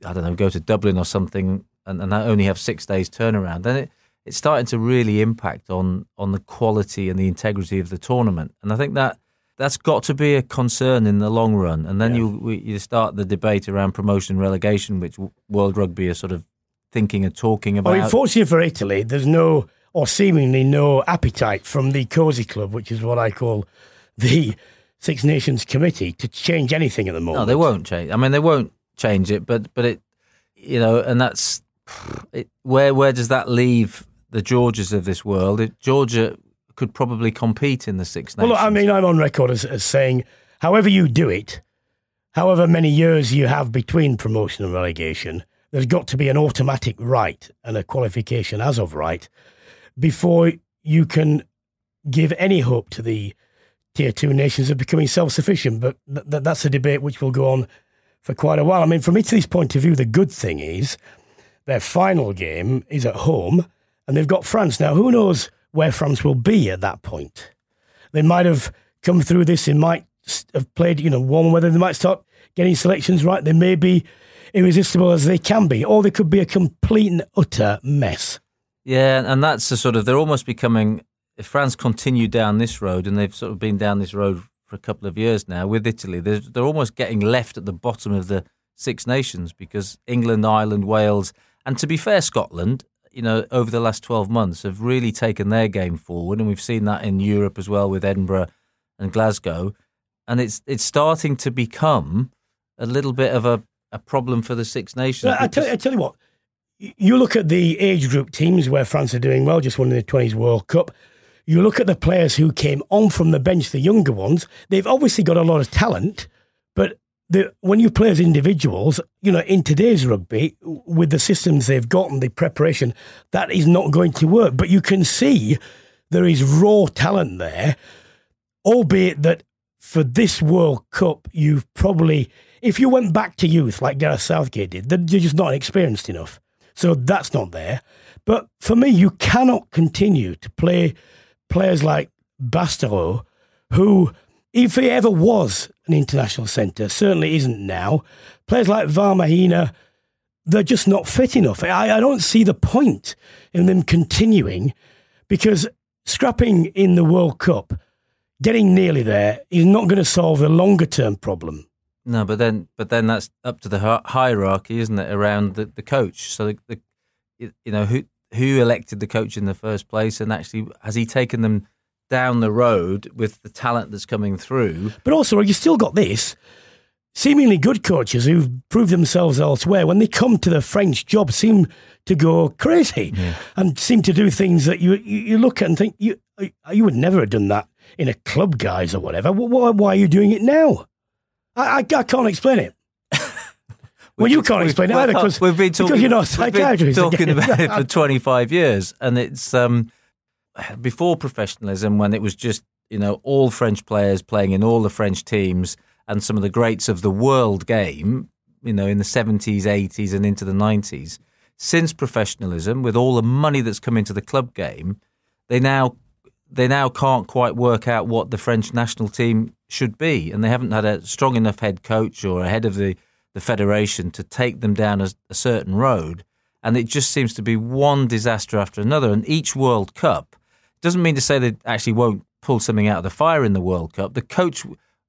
I don't know, go to Dublin or something, and, and only have six days turnaround, then it, it's starting to really impact on on the quality and the integrity of the tournament. And I think that that's got to be a concern in the long run. And then you we, you start the debate around promotion and relegation, which World Rugby are sort of thinking and talking about. Well, unfortunately for Italy, there's no or seemingly no appetite from the Cozy Club, which is what I call the Six Nations Committee, to change anything at the moment. No, they won't change. I mean, they won't change it, but but it, you know, and that's it, where where does that leave the Georgias of this world? It, Georgia could probably compete in the Six Nations. look, I mean, I'm on record as, as saying, however you do it, however many years you have between promotion and relegation, there's got to be an automatic right and a qualification as of right before you can give any hope to the tier two nations of becoming self sufficient. But th- th- that's a debate which will go on for quite a while. I mean, from Italy's point of view, the good thing is their final game is at home and they've got France. Now, who knows where France will be at that point? They might have come through this, they might have played, you know, warm weather, they might start getting selections right. They may be irresistible as they can be, or they could be a complete and utter mess. Yeah, and that's the sort of they're almost becoming. If France continue down this road, and they've sort of been down this road for a couple of years now with Italy, they're, they're almost getting left at the bottom of the Six Nations because England, Ireland, Wales, and to be fair, Scotland, you know, over the last twelve months have really taken their game forward, and we've seen that in Europe as well with Edinburgh and Glasgow, and it's it's starting to become a little bit of a, a problem for the Six Nations. I, tell, I tell you what, you look at the age group teams where France are doing well, just won the 20s World Cup. You look at the players who came on from the bench, the younger ones, they've obviously got a lot of talent, but the, when you play as individuals, you know, in today's rugby, with the systems they've got and the preparation, that is not going to work. But you can see there is raw talent there, albeit that for this World Cup, you've probably, if you went back to youth like Gareth Southgate did, then you're just not experienced enough. So that's not there. But for me, you cannot continue to play players like Bastareaud, who, if he ever was an international centre, certainly isn't now. Players like Vahaamahina, they're just not fit enough. I, I don't see the point in them continuing because scrapping in the World Cup, getting nearly there, is not going to solve the longer term problem. No, but then, but then that's up to the hierarchy, isn't it, around the, the coach? So the, the, you know, who who elected the coach in the first place, and actually has he taken them down the road with the talent that's coming through? But also, you still got this seemingly good coaches who've proved themselves elsewhere. When they come to the French job, seem to go crazy and seem to do things that you you, you look at and think you uh, you would never have done that in a club, guys, or whatever. Why, why are you doing it now? I, I, I can't explain it. Well, you can't explain it either because we've been talking, you're not a we've been talking about it for 25 years, and it's um, before professionalism when it was just you know all French players playing in all the French teams and some of the greats of the world game, you know, in the 70s, 80s, and into the 90s. Since professionalism, with all the money that's come into the club game, they now they now can't quite work out what the French national team should be, and they haven't had a strong enough head coach or a head of the, the federation to take them down a, a certain road. And it just seems to be one disaster after another. And each World Cup doesn't mean to say they actually won't pull something out of the fire in the World Cup. The coach,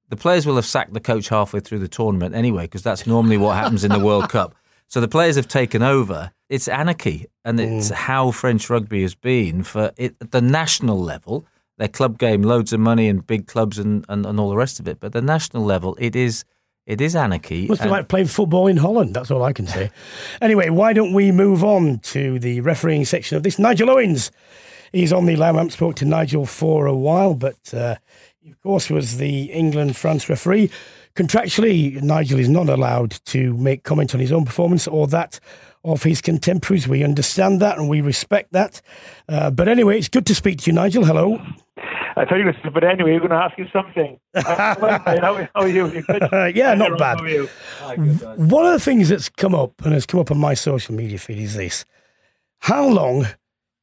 the players will have sacked the coach halfway through the tournament anyway, because that's normally what happens in the World Cup. So the players have taken over. It's anarchy, and it's mm. how French rugby has been for it, at the national level. Their club game, loads of money and big clubs and, and, and all the rest of it. But the national level, it is it is anarchy. Must be like playing football in Holland. That's all I can say. anyway, why don't we move on to the refereeing section of this? Nigel Owens, he's on the line. I haven't spoke to Nigel for a while, but uh, of course was the England France referee. Contractually, Nigel is not allowed to make comment on his own performance or that of his contemporaries. We understand that and we respect that. Uh, but anyway, it's good to speak to you, Nigel. Hello. I thought you were, but anyway, we're going to ask you something. how, how, are you? Uh, yeah, not bad. One of the things that's come up and has come up on my social media feed is this: How long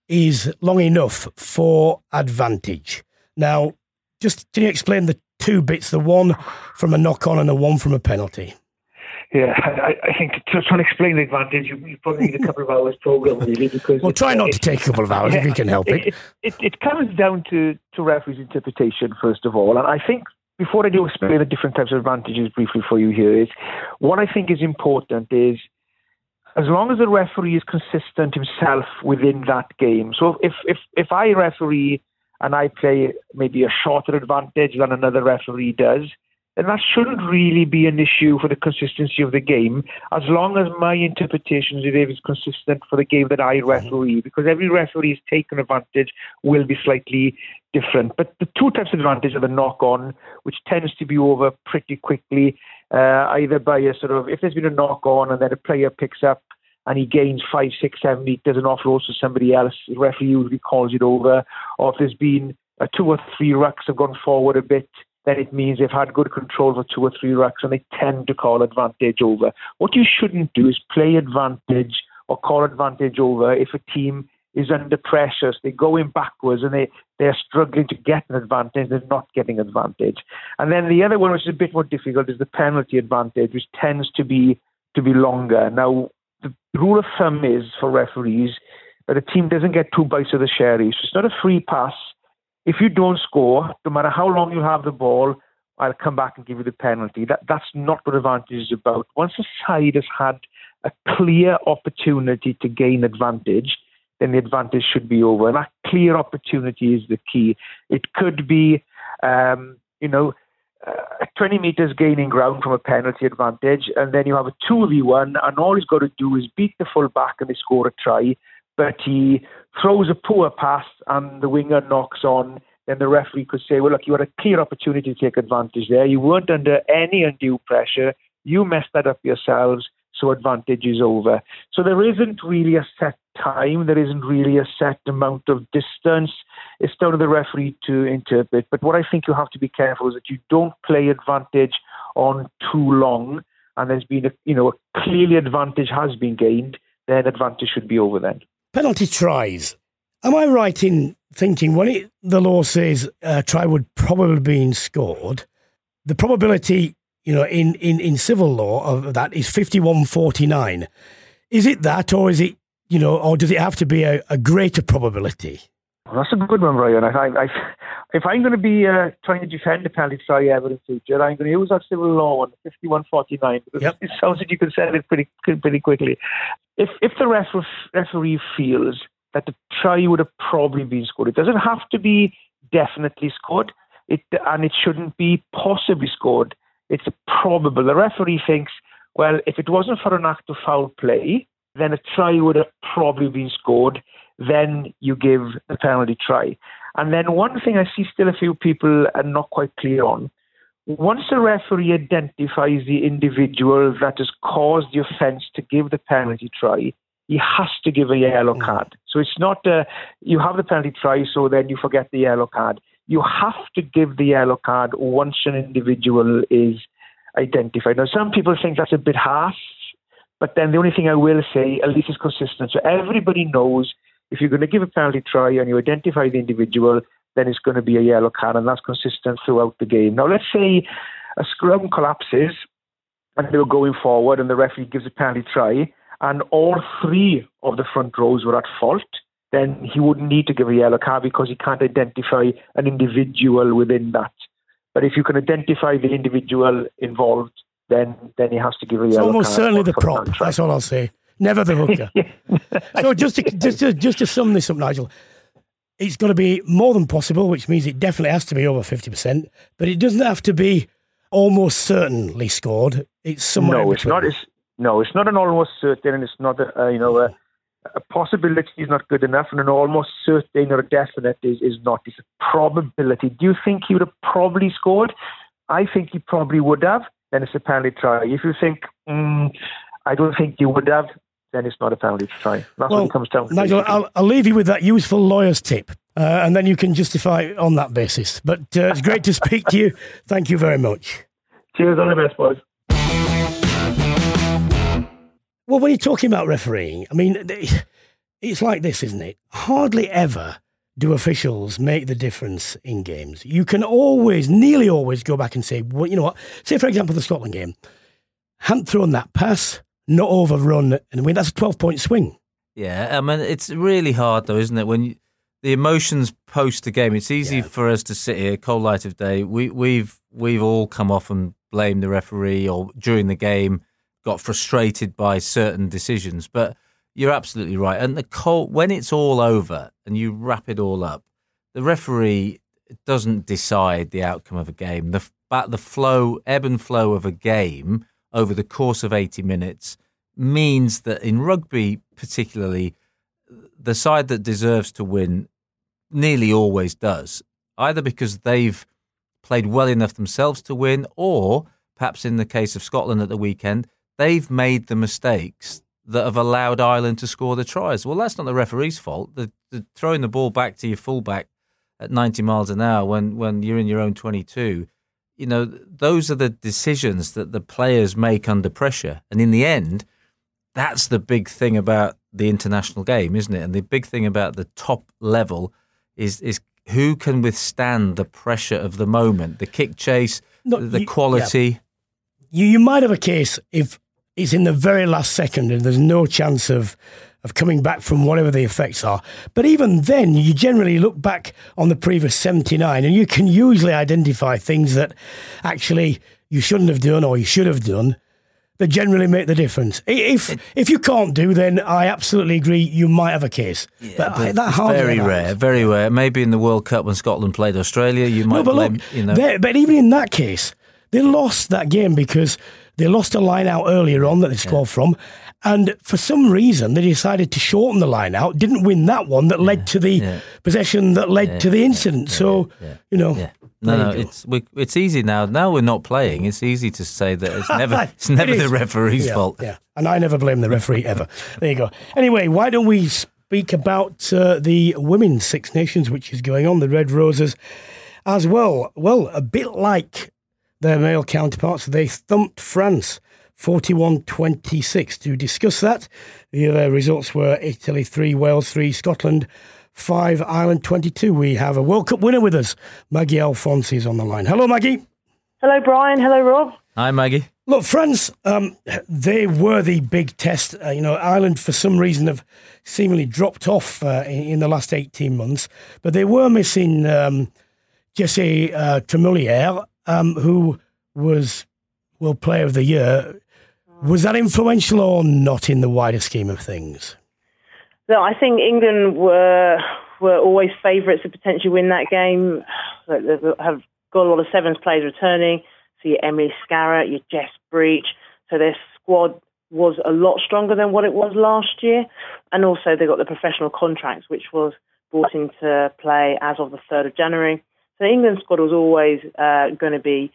is long enough for advantage? Now, just can you explain the two bits, the one from a knock on and the one from a penalty. Yeah, I, I think to try and explain the advantage, you, you, probably need a couple of hours program really because. well, try not to take a couple of hours yeah, if you can help it. It, it. it comes down to to referee's interpretation first of all, and I think before I do explain the different types of advantages briefly for you here is what I think is important is as long as the referee is consistent himself within that game. So if if if I referee and I play maybe a shorter advantage than another referee does, then that shouldn't really be an issue for the consistency of the game, as long as my interpretation is consistent for the game that I referee, because every referee's taken advantage will be slightly different. But the two types of advantage are the knock on, which tends to be over pretty quickly, uh, either by a sort of, if there's been a knock on and then a player picks up and he gains five, six, seven meters and offloads to somebody else, the referee usually calls it over. Or if there's been a two or three rucks have gone forward a bit, then it means they've had good control for two or three rucks and they tend to call advantage over. What you shouldn't do is play advantage or call advantage over if a team is under pressure. So they're going backwards and they, they're struggling to get an advantage, they're not getting advantage. And then the other one, which is a bit more difficult, is the penalty advantage, which tends to be to be longer. Now, the rule of thumb is for referees that a team doesn't get two bites of the sherry. So it's not a free pass. If you don't score, no matter how long you have the ball, I'll come back and give you the penalty. That that's not what advantage is about. Once a side has had a clear opportunity to gain advantage, then the advantage should be over. And that clear opportunity is the key. It could be, um, you know, uh, 20 metres gaining ground from a penalty advantage, and then you have a 2v1, and all he's got to do is beat the full back and they score a try. But he throws a poor pass, and the winger knocks on. Then the referee could say, Well, look, you had a clear opportunity to take advantage there. You weren't under any undue pressure. You messed that up yourselves, so advantage is over. So there isn't really a set time. There isn't really a set amount of distance. It's down to the referee to interpret. But what I think you have to be careful is that you don't play advantage on too long. And there's been a, you know, a clearly advantage has been gained. Then advantage should be over then. Penalty tries. Am I right in thinking when it, the law says a try would probably be scored, the probability, you know, in, in, in civil law of that is 5149. Is it that, or is it you know, or does it have to be a, a greater probability? Well, that's a good one, Brian. I, I, if I'm going to be uh, trying to defend the penalty try ever in future, I'm going to use that civil law one, 5149, because yep. it sounds like you can settle it pretty pretty quickly. If if the ref, referee feels that the try would have probably been scored, it doesn't have to be definitely scored, it and it shouldn't be possibly scored. It's probable. The referee thinks, well, if it wasn't for an act of foul play, then a try would have probably been scored. Then you give the penalty try. And then one thing I see still a few people are not quite clear on once the referee identifies the individual that has caused the offence to give the penalty try, he has to give a yellow mm. card. So it's not uh, you have the penalty try, so then you forget the yellow card. You have to give the yellow card once an individual is identified. Now, some people think that's a bit harsh, but then the only thing I will say, at least, is consistent. So everybody knows if you're going to give a penalty try and you identify the individual, then it's going to be a yellow card, and that's consistent throughout the game. Now, let's say a scrum collapses and they were going forward, and the referee gives a penalty try, and all three of the front rows were at fault. Then he wouldn't need to give a yellow card because he can't identify an individual within that. But if you can identify the individual involved, then then he has to give a yellow almost card. certainly the prop. That's all I'll say. Never the hooker. so just to, just to, just to sum this up, Nigel, it's got to be more than possible, which means it definitely has to be over 50%, but it doesn't have to be almost certainly scored. It's somewhere No, it's not. It's, no, it's not an almost certain, and it's not, a, uh, you know, a, a, possibility is not good enough, and an almost certain or a definite is, is not. It's a probability. Do you think he would have probably scored? I think he probably would have. Then it's a penalty try. If you think, mm, I don't think you would have, then it's not a penalty try. That's well, what it comes down to. Nigel, I'll, I'll, leave you with that useful lawyer's tip, uh, and then you can justify on that basis. But uh, it's great to speak to you. Thank you very much. Cheers, all the best, boys. Well, when you're talking about refereeing, I mean, it's like this, isn't it? Hardly ever do officials make the difference in games. You can always, nearly always, go back and say, well, you know what? Say, for example, the Scotland game, hadn't thrown that pass, not overrun and win. That's a 12 point swing. Yeah, I mean, it's really hard though, isn't it? When you, the emotions post the game, it's easy yeah. for us to sit here, cold light of day. We, we've we've all come off and blamed the referee or during the game got frustrated by certain decisions. But you're absolutely right. And the cold, when it's all over and you wrap it all up, the referee doesn't decide the outcome of a game. The the flow, ebb and flow of a game over the course of 80 minutes means that in rugby, particularly, the side that deserves to win nearly always does, either because they've played well enough themselves to win, or perhaps in the case of Scotland at the weekend, they've made the mistakes that have allowed Ireland to score the tries. Well, that's not the referee's fault. The, the throwing the ball back to your fullback at 90 miles an hour when, when you're in your own 22 you know, those are the decisions that the players make under pressure. And in the end, that's the big thing about the international game, isn't it? And the big thing about the top level is is who can withstand the pressure of the moment, the kick chase, no, the you, quality. Yeah. You you might have a case if it's in the very last second and there's no chance of of coming back from whatever the effects are. But even then, you generally look back on the previous 79 and you can usually identify things that actually you shouldn't have done or you should have done that generally make the difference. If if you can't do, then I absolutely agree you might have a case. Yeah, but, but that very rare, very rare. Maybe in the World Cup when Scotland played Australia, you might no, but blame. Look, you know. But even in that case, they lost that game because they lost a line out earlier on that they scored yeah. from, and for some reason, they decided to shorten the line out, didn't win that one that led to the yeah. possession that led yeah. to the incident. So, you know. No, no, it's we, it's easy now. Now we're not playing. It's easy to say that it's never it's never it the referee's yeah, fault. Yeah, and I never blame the referee ever. there you go. Anyway, why don't we speak about uh, the women's Six Nations, which is going on, the Red Roses, as well? Well, a bit like their male counterparts, they thumped France 41 26. To discuss that, the other results were Italy 3, Wales 3, Scotland 5, Ireland 22. We have a World Cup winner with us. Maggie Alphonsi is on the line. Hello, Maggie. Hello, Brian. Hello, Rob. Hi, Maggie. Look, France, um, they were the big test. Uh, you know, Ireland, for some reason, have seemingly dropped off uh, in, in, the last 18 months, but they were missing um, Jessy uh, Tremoulière, um, who was World Player of the Year. Was that influential or not in the wider scheme of things? No, I think England were were always favourites to potentially win that game. They have got a lot of sevens players returning. So your Emily Scarratt, your Jess Breach. So their squad was a lot stronger than what it was last year. And also they got the professional contracts, which was brought into play as of the 3rd of January. So England's squad was always uh, going to be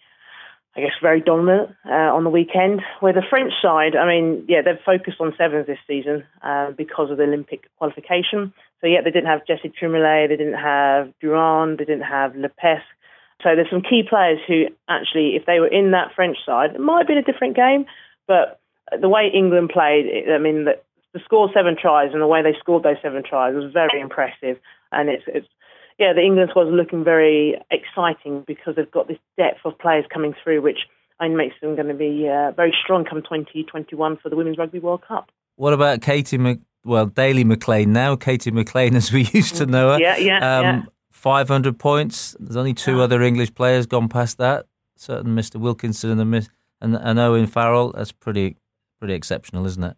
I guess, very dominant uh, on the weekend. Where the French side, I mean, yeah, they've focused on sevens this season uh, because of the Olympic qualification. So yeah, they didn't have Jesse Tremblay, they didn't have Durand, they didn't have Lepesque. So there's some key players who actually, if they were in that French side, it might have been a different game. But the way England played, I mean, the, the score seven tries and the way they scored those seven tries was very impressive. And it's, it's yeah, the England squad is looking very exciting because they've got this depth of players coming through, which I think makes them going to be uh, very strong come 2021 for the Women's Rugby World Cup. What about Katie, Mc, well, Daley-Mclean now, Katy Mclean as we used to know her. Yeah, yeah, um, yeah. 500 points. There's only two yeah. other English players gone past that. Certain Mr. Wilkinson and, and, and Owen Farrell. That's pretty pretty exceptional, isn't it?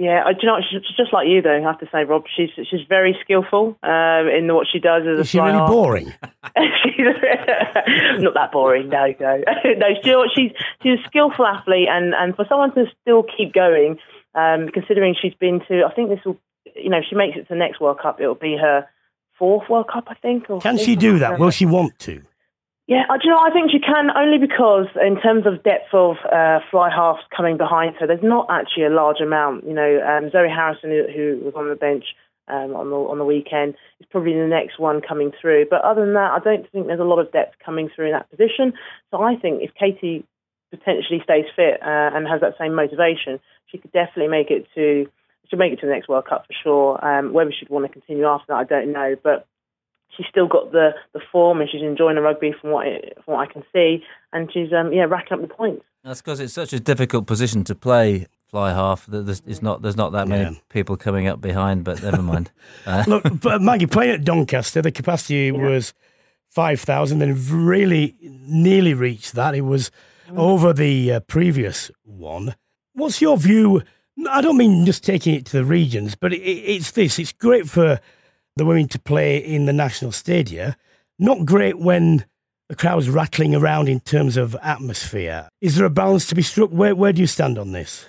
Yeah, do you know she's just like you though. I have to say, Rob, she's she's very skillful um, in what she does as a. Is she really boring? not that boring. No, no, no. Still, she's she's a skillful athlete, and and for someone to still keep going, um, considering she's been to, I think this will, you know, if she makes it to the next World Cup, it'll be her fourth World Cup, I think. Can she do that? Will she want to? Yeah, do you know, I think she can only because in terms of depth of uh, fly halves coming behind her, there's not actually a large amount. You know, um, Zoe Harrison, who, who, was on the bench um, on the on the weekend, is probably the next one coming through. But other than that, I don't think there's a lot of depth coming through in that position. So I think if Katie potentially stays fit uh, and has that same motivation, she could definitely make it to she'll make it to the next World Cup for sure. Um, whether she'd want to continue after that, I don't know. But she's still got the, the form and she's enjoying the rugby from what it, from what I can see, and she's um, yeah racking up the points. That's because it's such a difficult position to play fly half. There's not there's not that many yeah. people coming up behind, but never mind. Uh, Look, but Maggie playing at Doncaster, the capacity yeah. was five thousand, and really nearly reached that. It was mm. over the uh, previous one. What's your view? I don't mean just taking it to the regions, but it, it's this. It's great for the women to play in the national stadia. Not great when the crowd's rattling around in terms of atmosphere. Is there a balance to be struck? Where, where do you stand on this?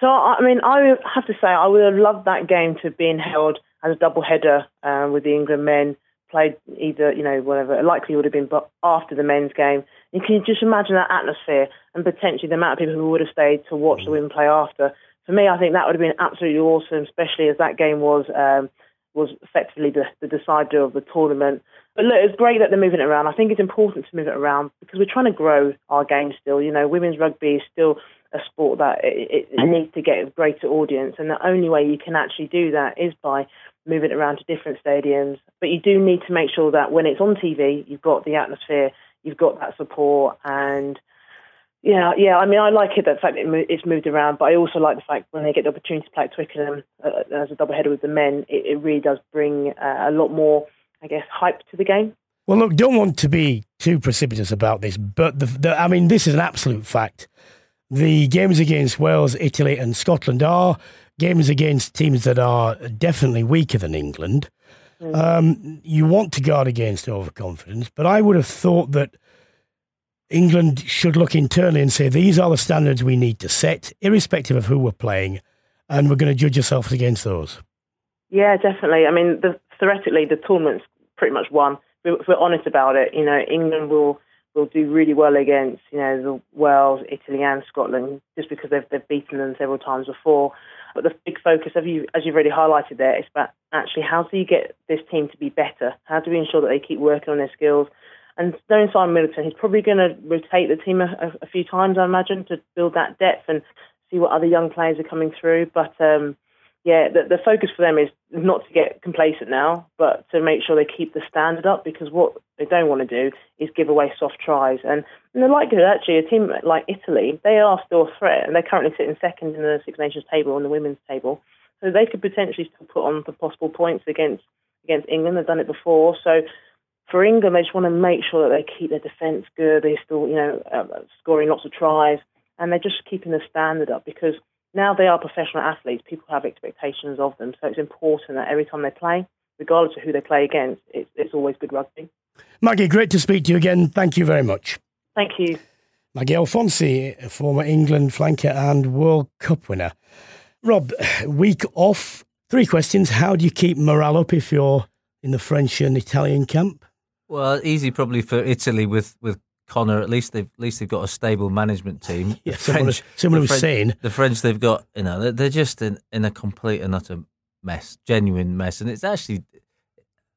So, I mean, I have to say, I would have loved that game to have been held as a double header uh, with the England men played either, you know, whatever. It Likely would have been after the men's game. You can just imagine that atmosphere and potentially the amount of people who would have stayed to watch the women play after. For me, I think that would have been absolutely awesome, especially as that game was um, was effectively the, the decider of the tournament. But look, it's great that they're moving it around. I think it's important to move it around because we're trying to grow our game still. You know, women's rugby is still a sport that it, it mm-hmm. needs to get a greater audience, and the only way you can actually do that is by moving it around to different stadiums. But you do need to make sure that when it's on TV, you've got the atmosphere, you've got that support, and yeah, yeah. I mean, I like it that fact that it's moved around, but I also like the fact when they get the opportunity to play at Twickenham uh, as a double header with the men, it, it really does bring uh, a lot more, I guess, hype to the game. Well, look, don't want to be too precipitous about this, but the, the, I mean, this is an absolute fact. The games against Wales, Italy, and Scotland are games against teams that are definitely weaker than England. Mm. Um, you want to guard against overconfidence, but I would have thought that England should look internally and say these are the standards we need to set, irrespective of who we're playing, and we're going to judge ourselves against those. Yeah, definitely. I mean, the, theoretically, the tournament's pretty much won. If we're honest about it, you know, England will will do really well against you know the Wales, Italy, and Scotland just because they've they've beaten them several times before. But the big focus, of you, as you've already highlighted there, is about actually how do you get this team to be better? How do we ensure that they keep working on their skills? And knowing Simon Middleton, he's probably going to rotate the team a, a, few times, I imagine, to build that depth and see what other young players are coming through. But um, yeah, the, the, focus for them is not to get complacent now, but to make sure they keep the standard up because what they don't want to do is give away soft tries. And, and the likelihood, actually, a team like Italy, they are still a threat, and they're currently sitting second in the Six Nations table on the women's table. So they could potentially still put on the possible points against against England. They've done it before. So for England, they just want to make sure that they keep their defence good. They're still, you know, uh, scoring lots of tries, and they're just keeping the standard up because now they are professional athletes. People have expectations of them, so it's important that every time they play, regardless of who they play against, it's, it's always good rugby. Maggie, great to speak to you again. Thank you very much. Thank you. Maggie Alphonsi, former England flanker and World Cup winner. Rob, week off. Three questions. How do you keep morale up if you're in the French and Italian camp? Well, easy probably for Italy with with Conor, at least they've at least they've got a stable management team. Yeah, someone- someone the sane. The French, they've got you know they're, they're just in, in a complete and utter mess, genuine mess, and it's actually,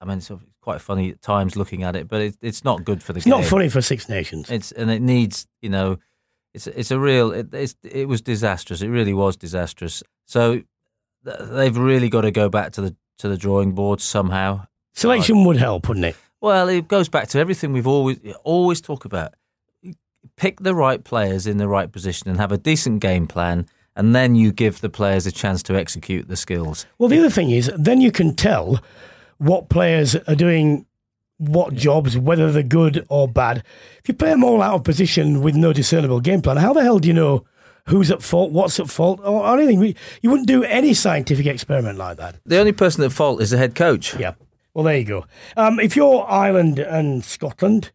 I mean, it's quite funny at times looking at it, but it, it's not good for the It's game. not funny for Six Nations. It's and it needs you know, it's it's a real it it's, it was disastrous. It really was disastrous. So they've really got to go back to the to the drawing board somehow. Selection would help, wouldn't it? Well, it goes back to everything we've always always talk about. Pick the right players in the right position and have a decent game plan, and then you give the players a chance to execute the skills. Well, the other thing is, then you can tell what players are doing what jobs, whether they're good or bad. If you play them all out of position with no discernible game plan, how the hell do you know who's at fault, what's at fault, or, or anything? You wouldn't do any scientific experiment like that. The only person at fault is the head coach. Yeah. Well, there you go. Um, if you're Ireland and Scotland,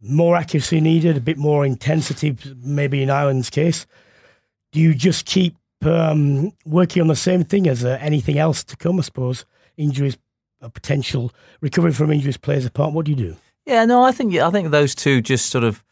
more accuracy needed, a bit more intensity, maybe in Ireland's case. Do you just keep um, working on the same thing as uh, anything else to come? I suppose injuries, a potential recovery from injuries plays a part. What do you do? Yeah, no, I think I think those two just sort of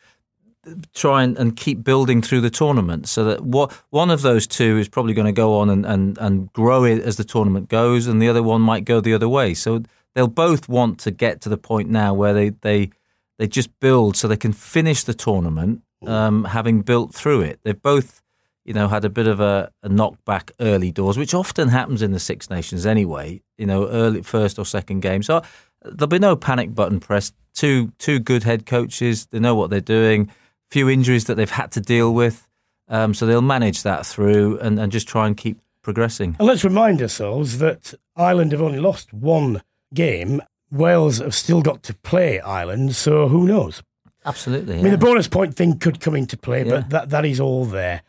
try and, and keep building through the tournament, so that what one of those two is probably going to go on and, and, and grow it as the tournament goes, and the other one might go the other way. So they'll both want to get to the point now where they they they just build so they can finish the tournament, um, having built through it. They've both. You know, had a bit of a, a knockback early doors, which often happens in the Six Nations anyway. You know, early first or second game. So there'll be no panic button pressed. Two two good head coaches. They know what they're doing. Few injuries that they've had to deal with, um, so they'll manage that through and, and just try and keep progressing. And let's remind ourselves that Ireland have only lost one game. Wales have still got to play Ireland, so who knows? Absolutely. I mean, the bonus point thing could come into play, Yeah. but that, that is all there.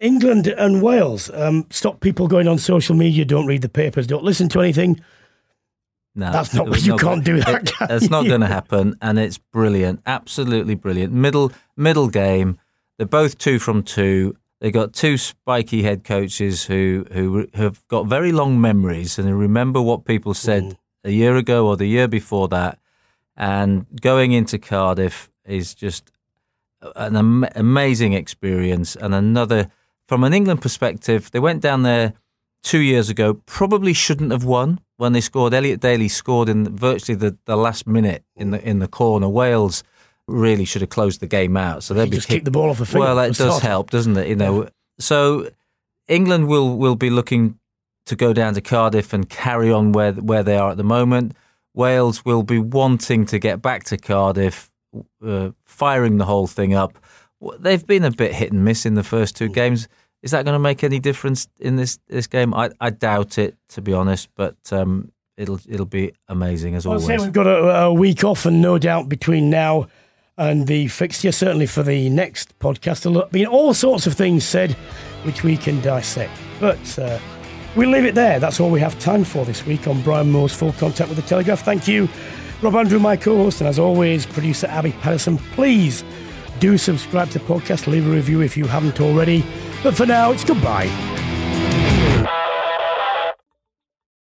England and Wales. Um, stop people going on social media. Don't read the papers. Don't listen to anything. No, That's not- you can't do that, It- can It's not going to happen, and it's brilliant, absolutely brilliant. Middle middle game. They're both two from two. They got two spiky head coaches who who have got very long memories and who remember what people said Mm. A year ago or the year before that. And going into Cardiff is just an am- amazing experience and another from an England perspective. They went down there two years ago. Probably shouldn't have won when they scored. Elliot Daly scored in virtually the, the last minute in the in the corner. Wales really should have closed the game out. So they'd be just kick the ball off the finger Well, that does help, doesn't it? You know, so England will will be looking to go down to Cardiff and carry on where where they are at the moment. Wales will be wanting to get back to Cardiff, uh, firing the whole thing up. They've been a bit hit and miss in the first two games. Is that going to make any difference in this this game? I, I doubt it, to be honest. But um, it'll it'll be amazing as Well, always. we've got a, a week off, and no doubt between now and the fixture, certainly for the next podcast, there'll be all sorts of things said which we can dissect. But uh, we'll leave it there. That's all we have time for this week on Brian Moore's Full Contact with the Telegraph. Thank you, Rob Andrew, my co-host, and as always, producer Abby Patterson. Please do subscribe to the podcast, leave a review if you haven't already. But for now, it's goodbye.